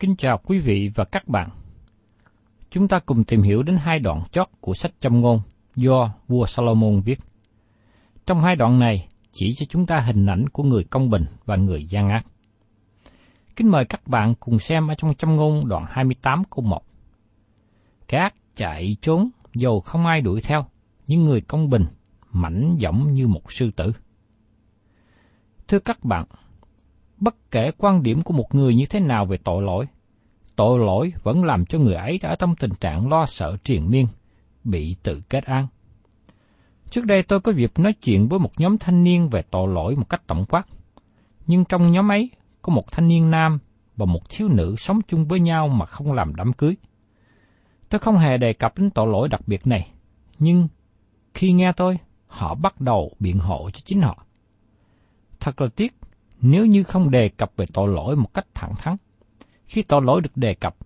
Kính chào quý vị và các bạn. Chúng ta cùng tìm hiểu đến hai đoạn chót của sách châm ngôn do vua Salomon viết. Trong hai đoạn này chỉ cho chúng ta hình ảnh của người công bình và người gian ác. Kính mời các bạn cùng xem ở trong châm ngôn đoạn 28 câu 1. Kẻ ác chạy trốn dầu không ai đuổi theo, nhưng người công bình mảnh dõng như một sư tử. Thưa các bạn, bất kể quan điểm của một người như thế nào về tội lỗi, tội lỗi vẫn làm cho người ấy ở trong tình trạng lo sợ triền miên, bị tự kết án. Trước đây tôi có dịp nói chuyện với một nhóm thanh niên về tội lỗi một cách tổng quát. Nhưng trong nhóm ấy có một thanh niên nam và một thiếu nữ sống chung với nhau mà không làm đám cưới. Tôi không hề đề cập đến tội lỗi đặc biệt này, nhưng khi nghe tôi, họ bắt đầu biện hộ cho chính họ. Thật là tiếc nếu như không đề cập về tội lỗi một cách thẳng thắn. Khi tội lỗi được đề cập,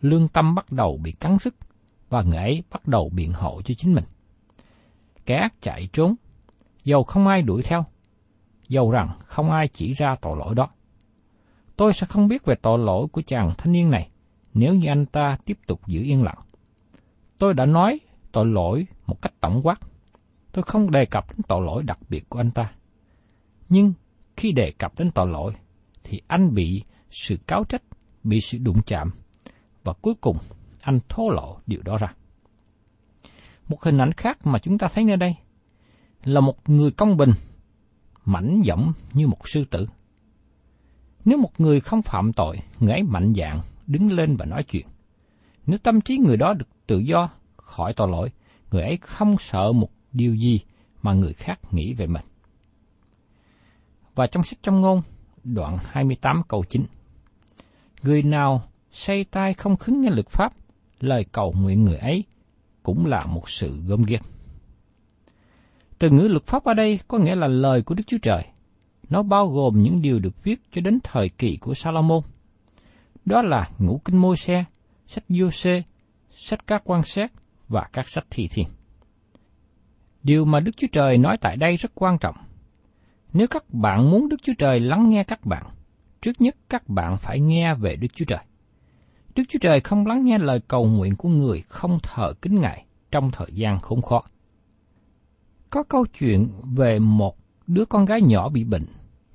lương tâm bắt đầu bị cắn rứt và người ấy bắt đầu biện hộ cho chính mình. Kẻ ác chạy trốn, dầu không ai đuổi theo, dầu rằng không ai chỉ ra tội lỗi đó. Tôi sẽ không biết về tội lỗi của chàng thanh niên này nếu như anh ta tiếp tục giữ yên lặng. Tôi đã nói tội lỗi một cách tổng quát. Tôi không đề cập đến tội lỗi đặc biệt của anh ta. Nhưng khi đề cập đến tội lỗi, thì anh bị sự cáo trách, bị sự đụng chạm, và cuối cùng anh thô lộ điều đó ra. Một hình ảnh khác mà chúng ta thấy nơi đây là một người công bình, mảnh dẫm như một sư tử. Nếu một người không phạm tội, người ấy mạnh dạn đứng lên và nói chuyện. Nếu tâm trí người đó được tự do khỏi tội lỗi, người ấy không sợ một điều gì mà người khác nghĩ về mình. Và trong sách trong ngôn, đoạn 28 câu 9. Người nào say tai không khứng nghe luật pháp, lời cầu nguyện người ấy cũng là một sự gom ghét. Từ ngữ luật pháp ở đây có nghĩa là lời của Đức Chúa Trời. Nó bao gồm những điều được viết cho đến thời kỳ của Salomon. Đó là ngũ kinh môi xe, sách vô xê, sách các quan xét và các sách thi thiên. Điều mà Đức Chúa Trời nói tại đây rất quan trọng. Nếu các bạn muốn Đức Chúa Trời lắng nghe các bạn, trước nhất các bạn phải nghe về Đức Chúa Trời. Đức Chúa Trời không lắng nghe lời cầu nguyện của người không thờ kính Ngài trong thời gian khốn khó. Có câu chuyện về một đứa con gái nhỏ bị bệnh,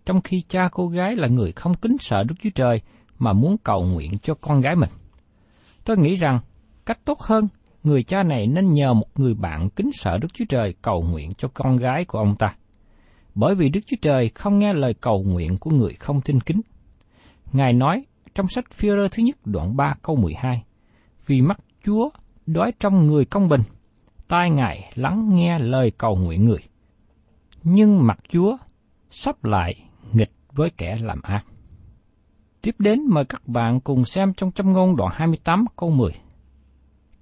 trong khi cha cô gái là người không kính sợ Đức Chúa Trời mà muốn cầu nguyện cho con gái mình. Tôi nghĩ rằng cách tốt hơn, người cha này nên nhờ một người bạn kính sợ Đức Chúa Trời cầu nguyện cho con gái của ông ta. Bởi vì Đức Chúa Trời không nghe lời cầu nguyện của người không tin kính. Ngài nói trong sách phi thứ nhất đoạn 3 câu 12, Vì mắt Chúa đói trong người công bình, tai Ngài lắng nghe lời cầu nguyện người. Nhưng mặt Chúa sắp lại nghịch với kẻ làm ác. Tiếp đến mời các bạn cùng xem trong châm ngôn đoạn 28 câu 10.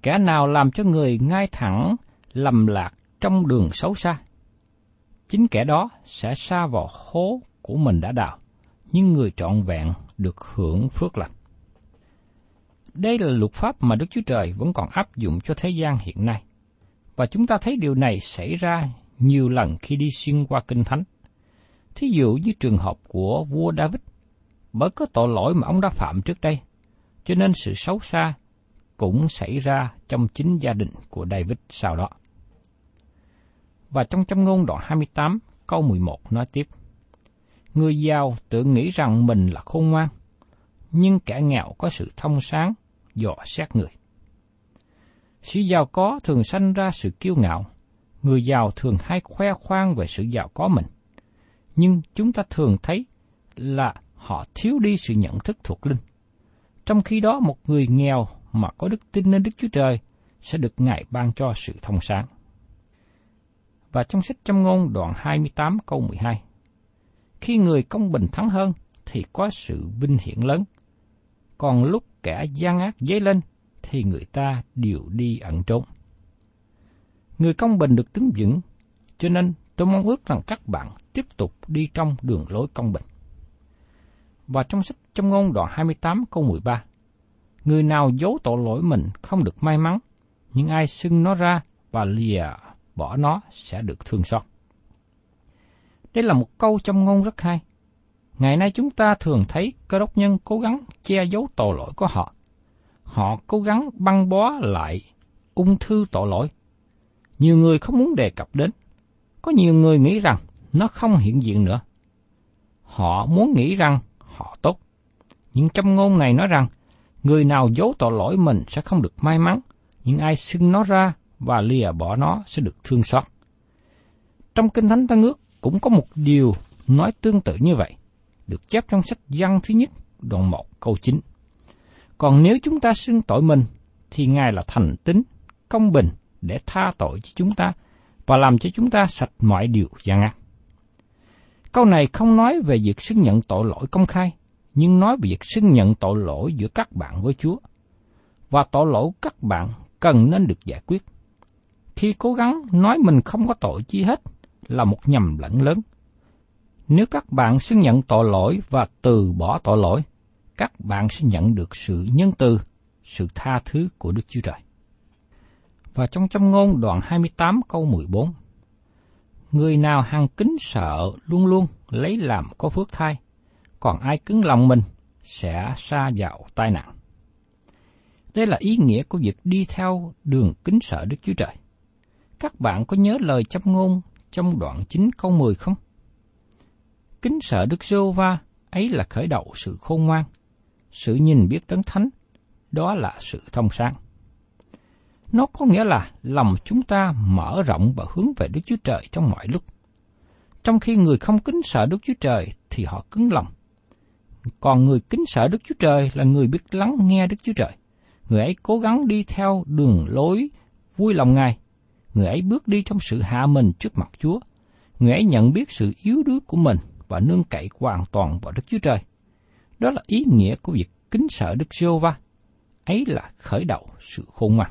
Kẻ nào làm cho người ngay thẳng, lầm lạc trong đường xấu xa, chính kẻ đó sẽ xa vào hố của mình đã đào, nhưng người trọn vẹn được hưởng phước lành. Đây là luật pháp mà Đức Chúa Trời vẫn còn áp dụng cho thế gian hiện nay. Và chúng ta thấy điều này xảy ra nhiều lần khi đi xuyên qua Kinh Thánh. Thí dụ như trường hợp của vua David, bởi có tội lỗi mà ông đã phạm trước đây, cho nên sự xấu xa cũng xảy ra trong chính gia đình của David sau đó. Và trong châm ngôn đoạn 28 câu 11 nói tiếp, Người giàu tự nghĩ rằng mình là khôn ngoan, nhưng kẻ nghèo có sự thông sáng, dò xét người. Sự giàu có thường sanh ra sự kiêu ngạo, người giàu thường hay khoe khoang về sự giàu có mình. Nhưng chúng ta thường thấy là họ thiếu đi sự nhận thức thuộc linh. Trong khi đó một người nghèo mà có đức tin nơi Đức Chúa Trời sẽ được Ngài ban cho sự thông sáng. Và trong sách châm ngôn đoạn 28 câu 12, Khi người công bình thắng hơn thì có sự vinh hiển lớn, còn lúc kẻ gian ác dấy lên thì người ta đều đi ẩn trốn. Người công bình được đứng vững, cho nên tôi mong ước rằng các bạn tiếp tục đi trong đường lối công bình. Và trong sách trong ngôn đoạn 28 câu 13, Người nào giấu tội lỗi mình không được may mắn, nhưng ai xưng nó ra và lìa bỏ nó sẽ được thương xót. Đây là một câu trong ngôn rất hay. Ngày nay chúng ta thường thấy cơ đốc nhân cố gắng che giấu tội lỗi của họ. Họ cố gắng băng bó lại ung thư tội lỗi. Nhiều người không muốn đề cập đến. Có nhiều người nghĩ rằng nó không hiện diện nữa. Họ muốn nghĩ rằng họ tốt. Nhưng trong ngôn này nói rằng, người nào giấu tội lỗi mình sẽ không được may mắn, nhưng ai xưng nó ra và lìa bỏ nó sẽ được thương xót. Trong Kinh Thánh Tân Ước cũng có một điều nói tương tự như vậy, được chép trong sách Giăng thứ nhất, đoạn 1 câu 9. Còn nếu chúng ta xưng tội mình, thì Ngài là thành tính, công bình để tha tội cho chúng ta và làm cho chúng ta sạch mọi điều gian ác. Câu này không nói về việc xưng nhận tội lỗi công khai, nhưng nói về việc xưng nhận tội lỗi giữa các bạn với Chúa. Và tội lỗi các bạn cần nên được giải quyết. Khi cố gắng nói mình không có tội chi hết là một nhầm lẫn lớn. Nếu các bạn xưng nhận tội lỗi và từ bỏ tội lỗi, các bạn sẽ nhận được sự nhân từ, sự tha thứ của Đức Chúa Trời. Và trong châm ngôn đoạn 28 câu 14, Người nào hằng kính sợ luôn luôn lấy làm có phước thai, còn ai cứng lòng mình sẽ xa vào tai nạn. Đây là ý nghĩa của việc đi theo đường kính sợ Đức Chúa Trời. Các bạn có nhớ lời châm ngôn trong đoạn 9 câu 10 không? Kính sợ Đức giê va ấy là khởi đầu sự khôn ngoan, sự nhìn biết đấng thánh, đó là sự thông sáng. Nó có nghĩa là lòng chúng ta mở rộng và hướng về Đức Chúa Trời trong mọi lúc. Trong khi người không kính sợ Đức Chúa Trời thì họ cứng lòng. Còn người kính sợ Đức Chúa Trời là người biết lắng nghe Đức Chúa Trời. Người ấy cố gắng đi theo đường lối vui lòng Ngài. Người ấy bước đi trong sự hạ mình trước mặt Chúa. Người ấy nhận biết sự yếu đuối của mình và nương cậy hoàn toàn vào Đức Chúa Trời. Đó là ý nghĩa của việc kính sợ Đức giê va Ấy là khởi đầu sự khôn ngoan.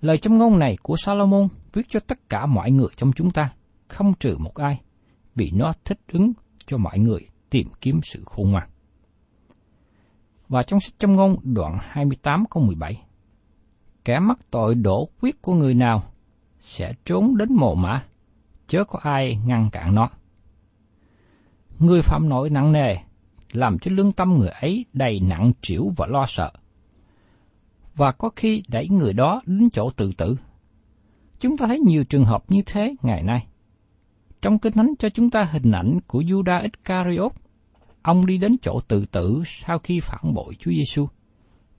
Lời trong ngôn này của Salomon viết cho tất cả mọi người trong chúng ta, không trừ một ai, vì nó thích ứng cho mọi người tìm kiếm sự khôn ngoan. Và trong sách trong ngôn đoạn 28 câu 17, Kẻ mắc tội đổ quyết của người nào sẽ trốn đến mồ mã, chớ có ai ngăn cản nó. Người phạm nội nặng nề, làm cho lương tâm người ấy đầy nặng trĩu và lo sợ và có khi đẩy người đó đến chỗ tự tử. Chúng ta thấy nhiều trường hợp như thế ngày nay. Trong Kinh Thánh cho chúng ta hình ảnh của Judas Iscariot. Ông đi đến chỗ tự tử sau khi phản bội Chúa Giêsu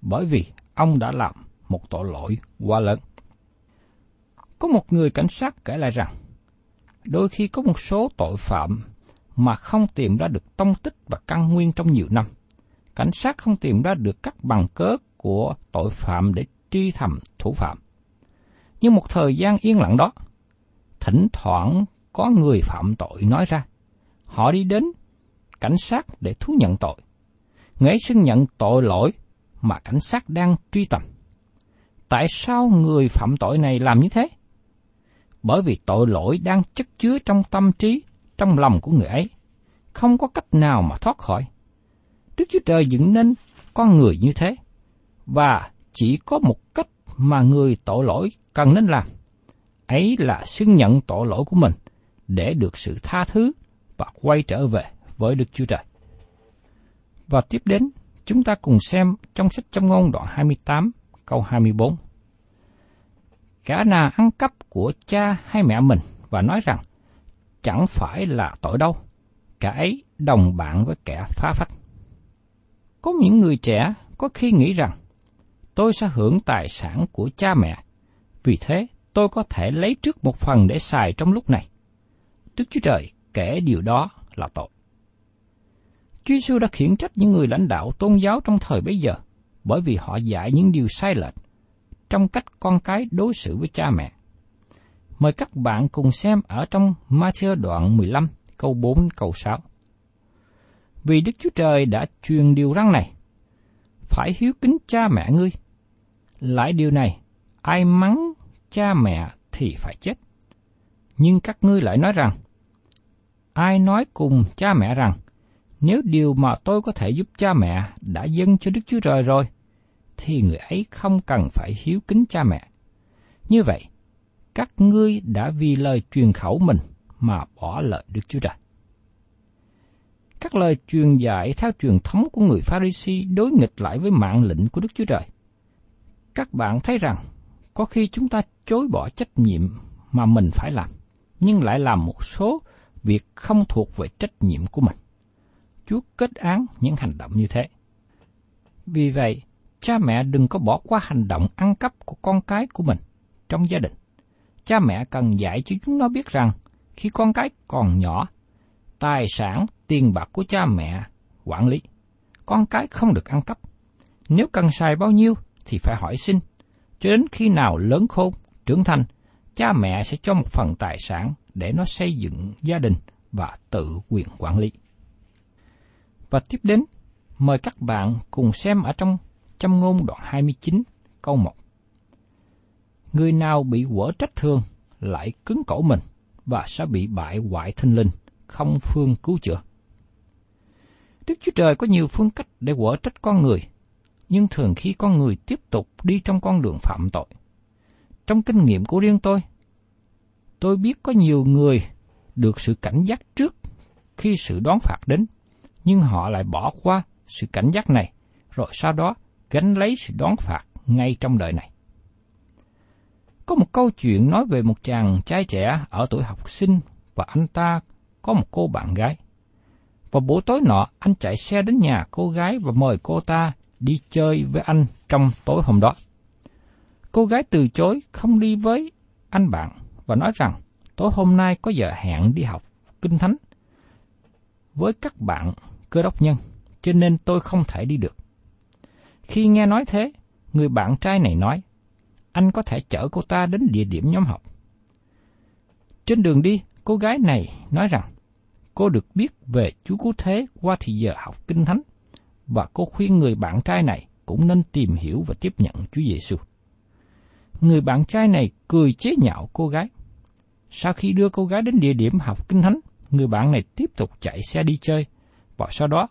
bởi vì ông đã làm một tội lỗi quá lớn. Có một người cảnh sát kể lại rằng, đôi khi có một số tội phạm mà không tìm ra được tông tích và căn nguyên trong nhiều năm. Cảnh sát không tìm ra được các bằng cớ của tội phạm để truy thầm thủ phạm. Nhưng một thời gian yên lặng đó, thỉnh thoảng có người phạm tội nói ra. Họ đi đến cảnh sát để thú nhận tội. Người ấy xưng nhận tội lỗi mà cảnh sát đang truy tầm. Tại sao người phạm tội này làm như thế? Bởi vì tội lỗi đang chất chứa trong tâm trí, trong lòng của người ấy. Không có cách nào mà thoát khỏi. Đức Chúa Trời dựng nên con người như thế. Và chỉ có một cách mà người tội lỗi cần nên làm. Ấy là xưng nhận tội lỗi của mình để được sự tha thứ và quay trở về với Đức Chúa Trời. Và tiếp đến, chúng ta cùng xem trong sách trong ngôn đoạn 28, câu 24 kẻ nào ăn cắp của cha hay mẹ mình và nói rằng, chẳng phải là tội đâu, cả ấy đồng bạn với kẻ phá phách. Có những người trẻ có khi nghĩ rằng, tôi sẽ hưởng tài sản của cha mẹ, vì thế tôi có thể lấy trước một phần để xài trong lúc này. Đức Chúa Trời kể điều đó là tội. Chúa Giêsu đã khiển trách những người lãnh đạo tôn giáo trong thời bấy giờ bởi vì họ dạy những điều sai lệch trong cách con cái đối xử với cha mẹ. Mời các bạn cùng xem ở trong Matthew đoạn 15 câu 4 câu 6. Vì Đức Chúa Trời đã truyền điều răn này, phải hiếu kính cha mẹ ngươi. Lại điều này, ai mắng cha mẹ thì phải chết. Nhưng các ngươi lại nói rằng, ai nói cùng cha mẹ rằng, nếu điều mà tôi có thể giúp cha mẹ đã dâng cho Đức Chúa Trời rồi, thì người ấy không cần phải hiếu kính cha mẹ. Như vậy, các ngươi đã vì lời truyền khẩu mình mà bỏ lợi Đức Chúa Trời. Các lời truyền dạy theo truyền thống của người Pharisee đối nghịch lại với mạng lệnh của Đức Chúa Trời. Các bạn thấy rằng, có khi chúng ta chối bỏ trách nhiệm mà mình phải làm, nhưng lại làm một số việc không thuộc về trách nhiệm của mình. Chúa kết án những hành động như thế. Vì vậy, cha mẹ đừng có bỏ qua hành động ăn cắp của con cái của mình trong gia đình. Cha mẹ cần dạy cho chúng nó biết rằng khi con cái còn nhỏ, tài sản, tiền bạc của cha mẹ quản lý. Con cái không được ăn cắp. Nếu cần xài bao nhiêu thì phải hỏi xin. Cho đến khi nào lớn khôn, trưởng thành, cha mẹ sẽ cho một phần tài sản để nó xây dựng gia đình và tự quyền quản lý. Và tiếp đến, mời các bạn cùng xem ở trong châm ngôn đoạn 29 câu 1. Người nào bị quở trách thương lại cứng cổ mình và sẽ bị bại hoại thinh linh, không phương cứu chữa. Đức Chúa Trời có nhiều phương cách để quở trách con người, nhưng thường khi con người tiếp tục đi trong con đường phạm tội. Trong kinh nghiệm của riêng tôi, tôi biết có nhiều người được sự cảnh giác trước khi sự đón phạt đến, nhưng họ lại bỏ qua sự cảnh giác này, rồi sau đó gánh lấy sự đón phạt ngay trong đời này. Có một câu chuyện nói về một chàng trai trẻ ở tuổi học sinh và anh ta có một cô bạn gái. Vào buổi tối nọ, anh chạy xe đến nhà cô gái và mời cô ta đi chơi với anh trong tối hôm đó. Cô gái từ chối không đi với anh bạn và nói rằng tối hôm nay có giờ hẹn đi học kinh thánh với các bạn cơ đốc nhân, cho nên tôi không thể đi được. Khi nghe nói thế, người bạn trai này nói, anh có thể chở cô ta đến địa điểm nhóm học. Trên đường đi, cô gái này nói rằng, cô được biết về Chúa Cứu Thế qua thì giờ học kinh thánh, và cô khuyên người bạn trai này cũng nên tìm hiểu và tiếp nhận Chúa Giêsu. Người bạn trai này cười chế nhạo cô gái. Sau khi đưa cô gái đến địa điểm học kinh thánh, người bạn này tiếp tục chạy xe đi chơi, và sau đó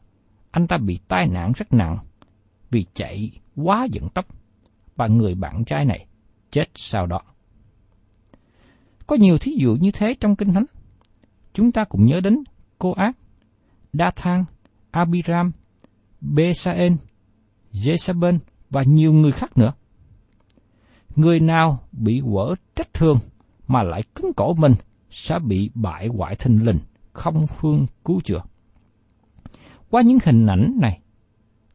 anh ta bị tai nạn rất nặng vì chạy quá dẫn tốc, và người bạn trai này chết sau đó. Có nhiều thí dụ như thế trong Kinh Thánh. Chúng ta cũng nhớ đến cô ác, đa thang, Abiram, Besaen, Jezebel và nhiều người khác nữa. Người nào bị quở trách thương mà lại cứng cổ mình sẽ bị bại hoại thình lình, không phương cứu chữa. Qua những hình ảnh này,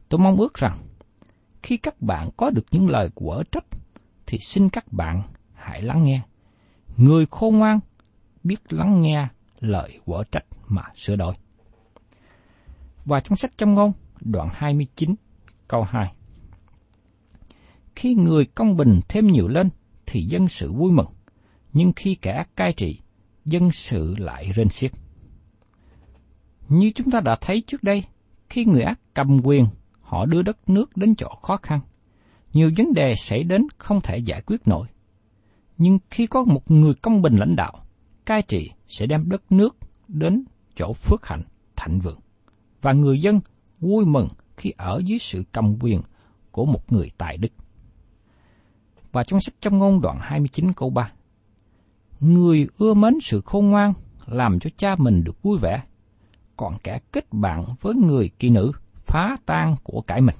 tôi mong ước rằng khi các bạn có được những lời quở trách, thì xin các bạn hãy lắng nghe. Người khôn ngoan biết lắng nghe lời quở trách mà sửa đổi. Và trong sách châm ngôn, đoạn 29, câu 2. Khi người công bình thêm nhiều lên, thì dân sự vui mừng, nhưng khi kẻ cai trị, dân sự lại rên xiết. Như chúng ta đã thấy trước đây, khi người ác cầm quyền, họ đưa đất nước đến chỗ khó khăn. Nhiều vấn đề xảy đến không thể giải quyết nổi. Nhưng khi có một người công bình lãnh đạo, cai trị sẽ đem đất nước đến chỗ phước hạnh, thạnh vượng. Và người dân vui mừng khi ở dưới sự cầm quyền của một người tài đức. Và trong sách trong ngôn đoạn 29 câu 3, Người ưa mến sự khôn ngoan làm cho cha mình được vui vẻ, còn kẻ kết bạn với người kỳ nữ phá tan của cải mình.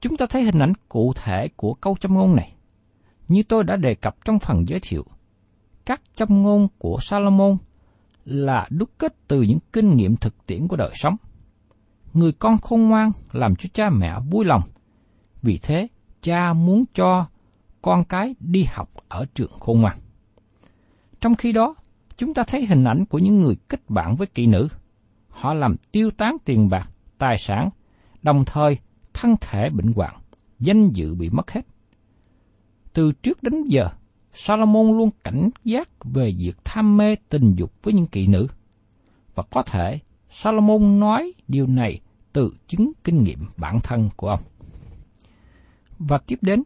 Chúng ta thấy hình ảnh cụ thể của câu châm ngôn này. Như tôi đã đề cập trong phần giới thiệu, các châm ngôn của Salomon là đúc kết từ những kinh nghiệm thực tiễn của đời sống. Người con khôn ngoan làm cho cha mẹ vui lòng. Vì thế, cha muốn cho con cái đi học ở trường khôn ngoan. Trong khi đó, chúng ta thấy hình ảnh của những người kết bạn với kỵ nữ. Họ làm tiêu tán tiền bạc, tài sản, đồng thời thân thể bệnh hoạn, danh dự bị mất hết. Từ trước đến giờ, Salomon luôn cảnh giác về việc tham mê tình dục với những kỵ nữ. Và có thể Salomon nói điều này từ chứng kinh nghiệm bản thân của ông. Và tiếp đến,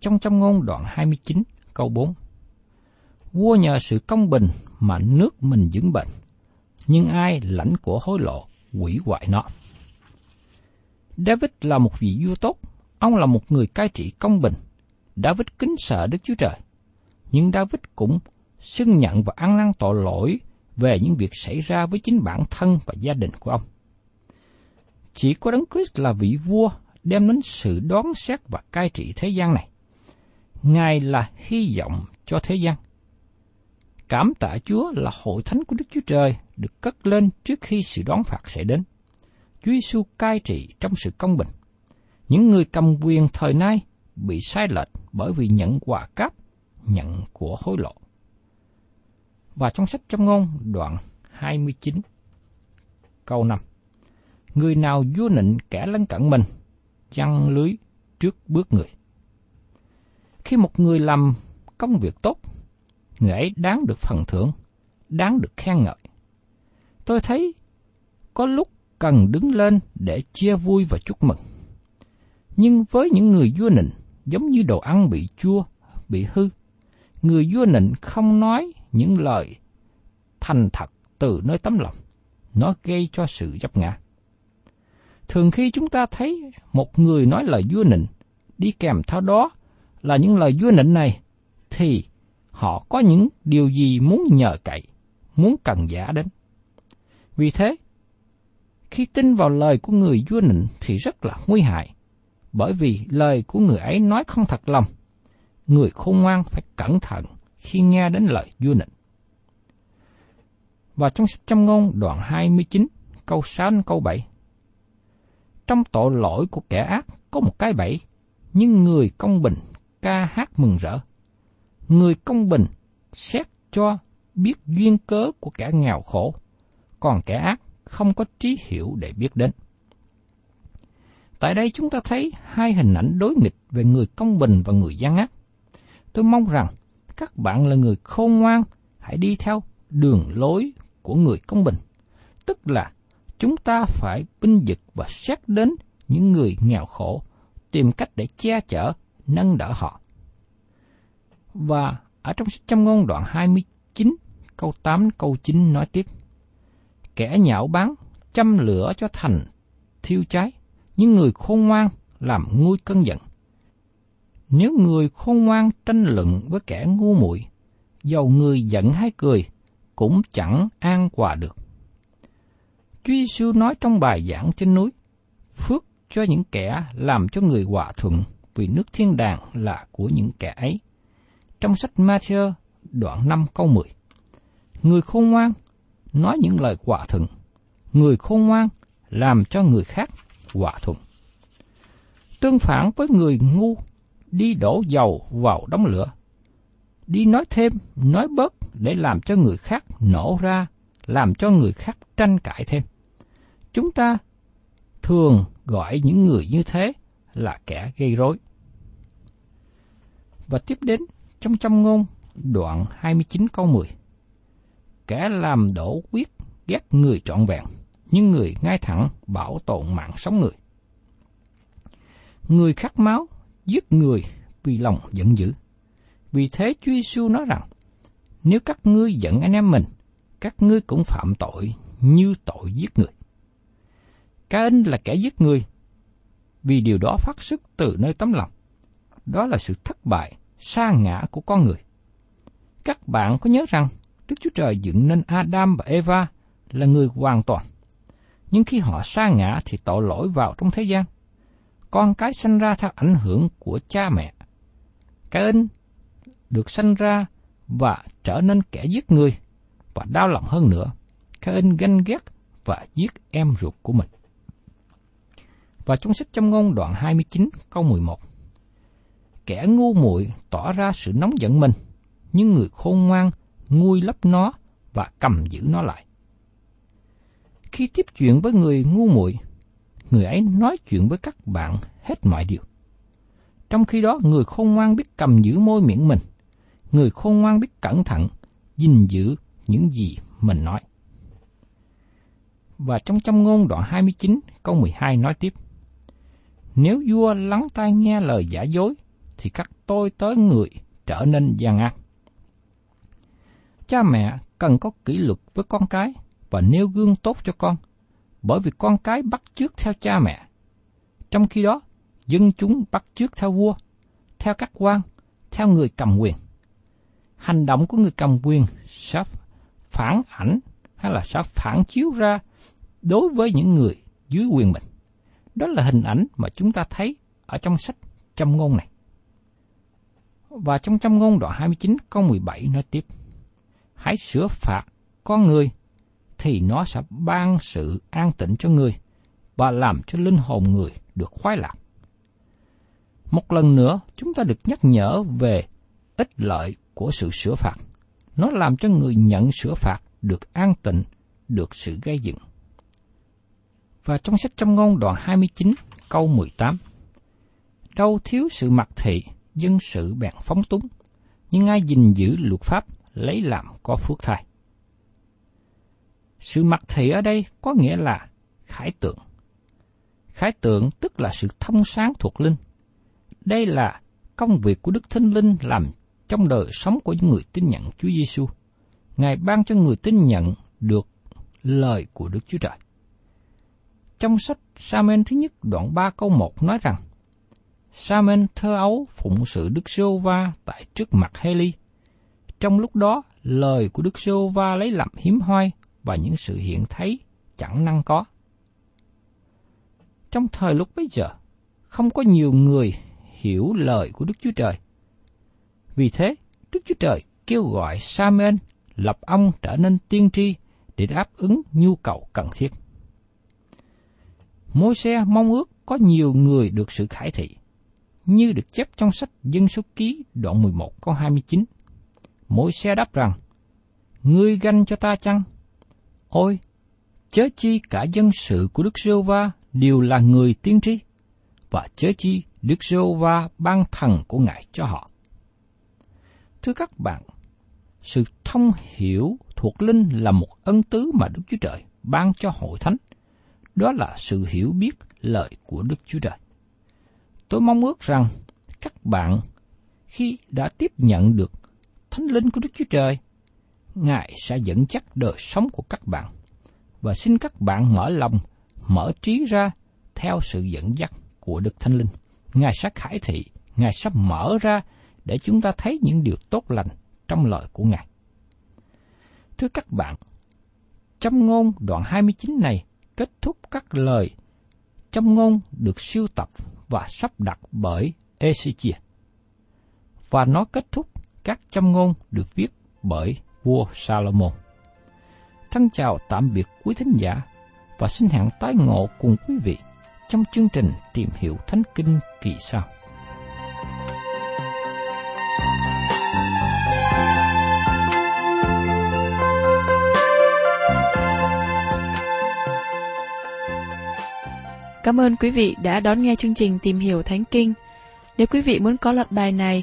trong trong ngôn đoạn 29 câu 4. Vua nhờ sự công bình mà nước mình vững bệnh nhưng ai lãnh của hối lộ quỷ hoại nó. David là một vị vua tốt, ông là một người cai trị công bình. David kính sợ Đức Chúa Trời, nhưng David cũng xưng nhận và ăn năn tội lỗi về những việc xảy ra với chính bản thân và gia đình của ông. Chỉ có Đấng Christ là vị vua đem đến sự đoán xét và cai trị thế gian này. Ngài là hy vọng cho thế gian. Cảm tạ Chúa là hội thánh của Đức Chúa Trời được cất lên trước khi sự đoán phạt sẽ đến. Chúa Giêsu cai trị trong sự công bình. Những người cầm quyền thời nay bị sai lệch bởi vì nhận quà cáp, nhận của hối lộ. Và trong sách trong ngôn đoạn 29 câu 5 Người nào vua nịnh kẻ lân cận mình, chăn lưới trước bước người. Khi một người làm công việc tốt, người ấy đáng được phần thưởng, đáng được khen ngợi. Tôi thấy có lúc cần đứng lên để chia vui và chúc mừng. Nhưng với những người vua nịnh, giống như đồ ăn bị chua, bị hư, người vua nịnh không nói những lời thành thật từ nơi tấm lòng. Nó gây cho sự dấp ngã. Thường khi chúng ta thấy một người nói lời vua nịnh, đi kèm theo đó là những lời vua nịnh này, thì họ có những điều gì muốn nhờ cậy, muốn cần giả đến. Vì thế, khi tin vào lời của người vua nịnh thì rất là nguy hại, bởi vì lời của người ấy nói không thật lòng. Người khôn ngoan phải cẩn thận khi nghe đến lời vua nịnh. Và trong sách châm ngôn đoạn 29, câu 6 đến câu 7. Trong tội lỗi của kẻ ác có một cái bẫy, nhưng người công bình ca hát mừng rỡ. Người công bình xét cho biết duyên cớ của kẻ nghèo khổ, còn kẻ ác không có trí hiểu để biết đến. Tại đây chúng ta thấy hai hình ảnh đối nghịch về người công bình và người gian ác. Tôi mong rằng các bạn là người khôn ngoan, hãy đi theo đường lối của người công bình. Tức là chúng ta phải binh vực và xét đến những người nghèo khổ, tìm cách để che chở, nâng đỡ họ. Và ở trong sách châm ngôn đoạn 29, câu 8 câu 9 nói tiếp. Kẻ nhạo báng, châm lửa cho thành, thiêu cháy, nhưng người khôn ngoan làm nguôi cơn giận. Nếu người khôn ngoan tranh luận với kẻ ngu muội, dầu người giận hay cười, cũng chẳng an hòa được. Chúa Giêsu nói trong bài giảng trên núi, phước cho những kẻ làm cho người hòa thuận, vì nước thiên đàng là của những kẻ ấy. Trong sách Matthew đoạn 5 câu 10. Người khôn ngoan nói những lời quả thuận, người khôn ngoan làm cho người khác quả thuận. Tương phản với người ngu, đi đổ dầu vào đống lửa, đi nói thêm, nói bớt để làm cho người khác nổ ra, làm cho người khác tranh cãi thêm. Chúng ta thường gọi những người như thế là kẻ gây rối. Và tiếp đến trong trong ngôn đoạn 29 câu 10. Kẻ làm đổ quyết ghét người trọn vẹn, nhưng người ngay thẳng bảo tồn mạng sống người. Người khát máu, giết người vì lòng giận dữ. Vì thế Chúa Giêsu nói rằng, nếu các ngươi giận anh em mình, các ngươi cũng phạm tội như tội giết người. Ca in là kẻ giết người, vì điều đó phát xuất từ nơi tấm lòng. Đó là sự thất bại, sa ngã của con người. Các bạn có nhớ rằng Đức Chúa Trời dựng nên Adam và Eva là người hoàn toàn. Nhưng khi họ sa ngã thì tội lỗi vào trong thế gian. Con cái sanh ra theo ảnh hưởng của cha mẹ. Cái in được sanh ra và trở nên kẻ giết người và đau lòng hơn nữa. Cái in ganh ghét và giết em ruột của mình. Và trong sách châm ngôn đoạn 29 câu 11 Kẻ ngu muội tỏ ra sự nóng giận mình, nhưng người khôn ngoan nguôi lấp nó và cầm giữ nó lại. Khi tiếp chuyện với người ngu muội, người ấy nói chuyện với các bạn hết mọi điều. Trong khi đó, người khôn ngoan biết cầm giữ môi miệng mình, người khôn ngoan biết cẩn thận, gìn giữ những gì mình nói. Và trong trong ngôn đoạn 29 câu 12 nói tiếp, Nếu vua lắng tai nghe lời giả dối, thì các tôi tới người trở nên gian ác. Cha mẹ cần có kỷ luật với con cái và nêu gương tốt cho con, bởi vì con cái bắt chước theo cha mẹ. Trong khi đó, dân chúng bắt chước theo vua, theo các quan, theo người cầm quyền. Hành động của người cầm quyền sẽ phản ảnh hay là sẽ phản chiếu ra đối với những người dưới quyền mình. Đó là hình ảnh mà chúng ta thấy ở trong sách châm ngôn này. Và trong châm ngôn đoạn 29 câu 17 nói tiếp hãy sửa phạt con người, thì nó sẽ ban sự an tịnh cho người và làm cho linh hồn người được khoái lạc. Một lần nữa, chúng ta được nhắc nhở về ích lợi của sự sửa phạt. Nó làm cho người nhận sửa phạt được an tịnh, được sự gây dựng. Và trong sách trong ngôn đoạn 29 câu 18 Đâu thiếu sự mặc thị, dân sự bèn phóng túng, nhưng ai gìn giữ luật pháp lấy làm có phước thai. Sự mặc thị ở đây có nghĩa là khải tượng. Khải tượng tức là sự thông sáng thuộc linh. Đây là công việc của Đức Thánh Linh làm trong đời sống của những người tin nhận Chúa Giêsu. Ngài ban cho người tin nhận được lời của Đức Chúa Trời. Trong sách Samen thứ nhất đoạn 3 câu 1 nói rằng Samen thơ ấu phụng sự Đức Sô Va tại trước mặt Heli trong lúc đó, lời của Đức Sô Va lấy làm hiếm hoi và những sự hiện thấy chẳng năng có. Trong thời lúc bấy giờ, không có nhiều người hiểu lời của Đức Chúa Trời. Vì thế, Đức Chúa Trời kêu gọi Samuel lập ông trở nên tiên tri để đáp ứng nhu cầu cần thiết. Môi xe mong ước có nhiều người được sự khải thị, như được chép trong sách Dân số ký đoạn 11 câu 29 mỗi xe đáp rằng, Ngươi ganh cho ta chăng? Ôi, chớ chi cả dân sự của Đức giê va đều là người tiên tri, và chớ chi Đức giê va ban thần của Ngài cho họ. Thưa các bạn, sự thông hiểu thuộc linh là một ân tứ mà Đức Chúa Trời ban cho hội thánh. Đó là sự hiểu biết lời của Đức Chúa Trời. Tôi mong ước rằng các bạn khi đã tiếp nhận được thánh linh của Đức Chúa Trời, Ngài sẽ dẫn dắt đời sống của các bạn. Và xin các bạn mở lòng, mở trí ra theo sự dẫn dắt của Đức Thánh Linh. Ngài sẽ khải thị, Ngài sẽ mở ra để chúng ta thấy những điều tốt lành trong lời của Ngài. Thưa các bạn, trong ngôn đoạn 29 này kết thúc các lời trong ngôn được siêu tập và sắp đặt bởi Ezechia. Và nó kết thúc các châm ngôn được viết bởi vua Salomon. Thân chào tạm biệt quý thính giả và xin hẹn tái ngộ cùng quý vị trong chương trình Tìm hiểu Thánh Kinh kỳ sau. Cảm ơn quý vị đã đón nghe chương trình Tìm hiểu Thánh Kinh. Nếu quý vị muốn có loạt bài này,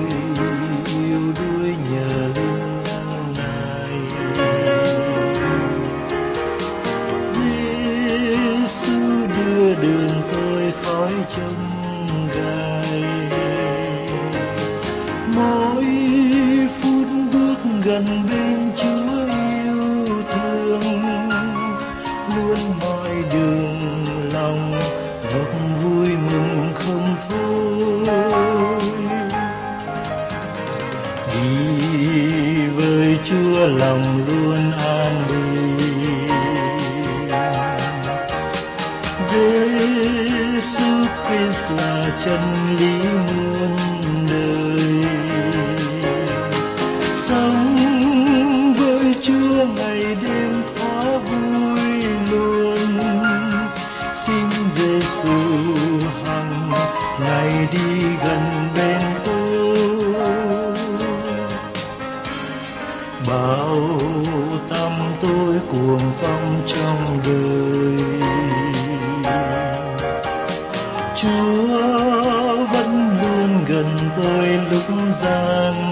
Bước Chúa vẫn luôn gần tôi lúc gian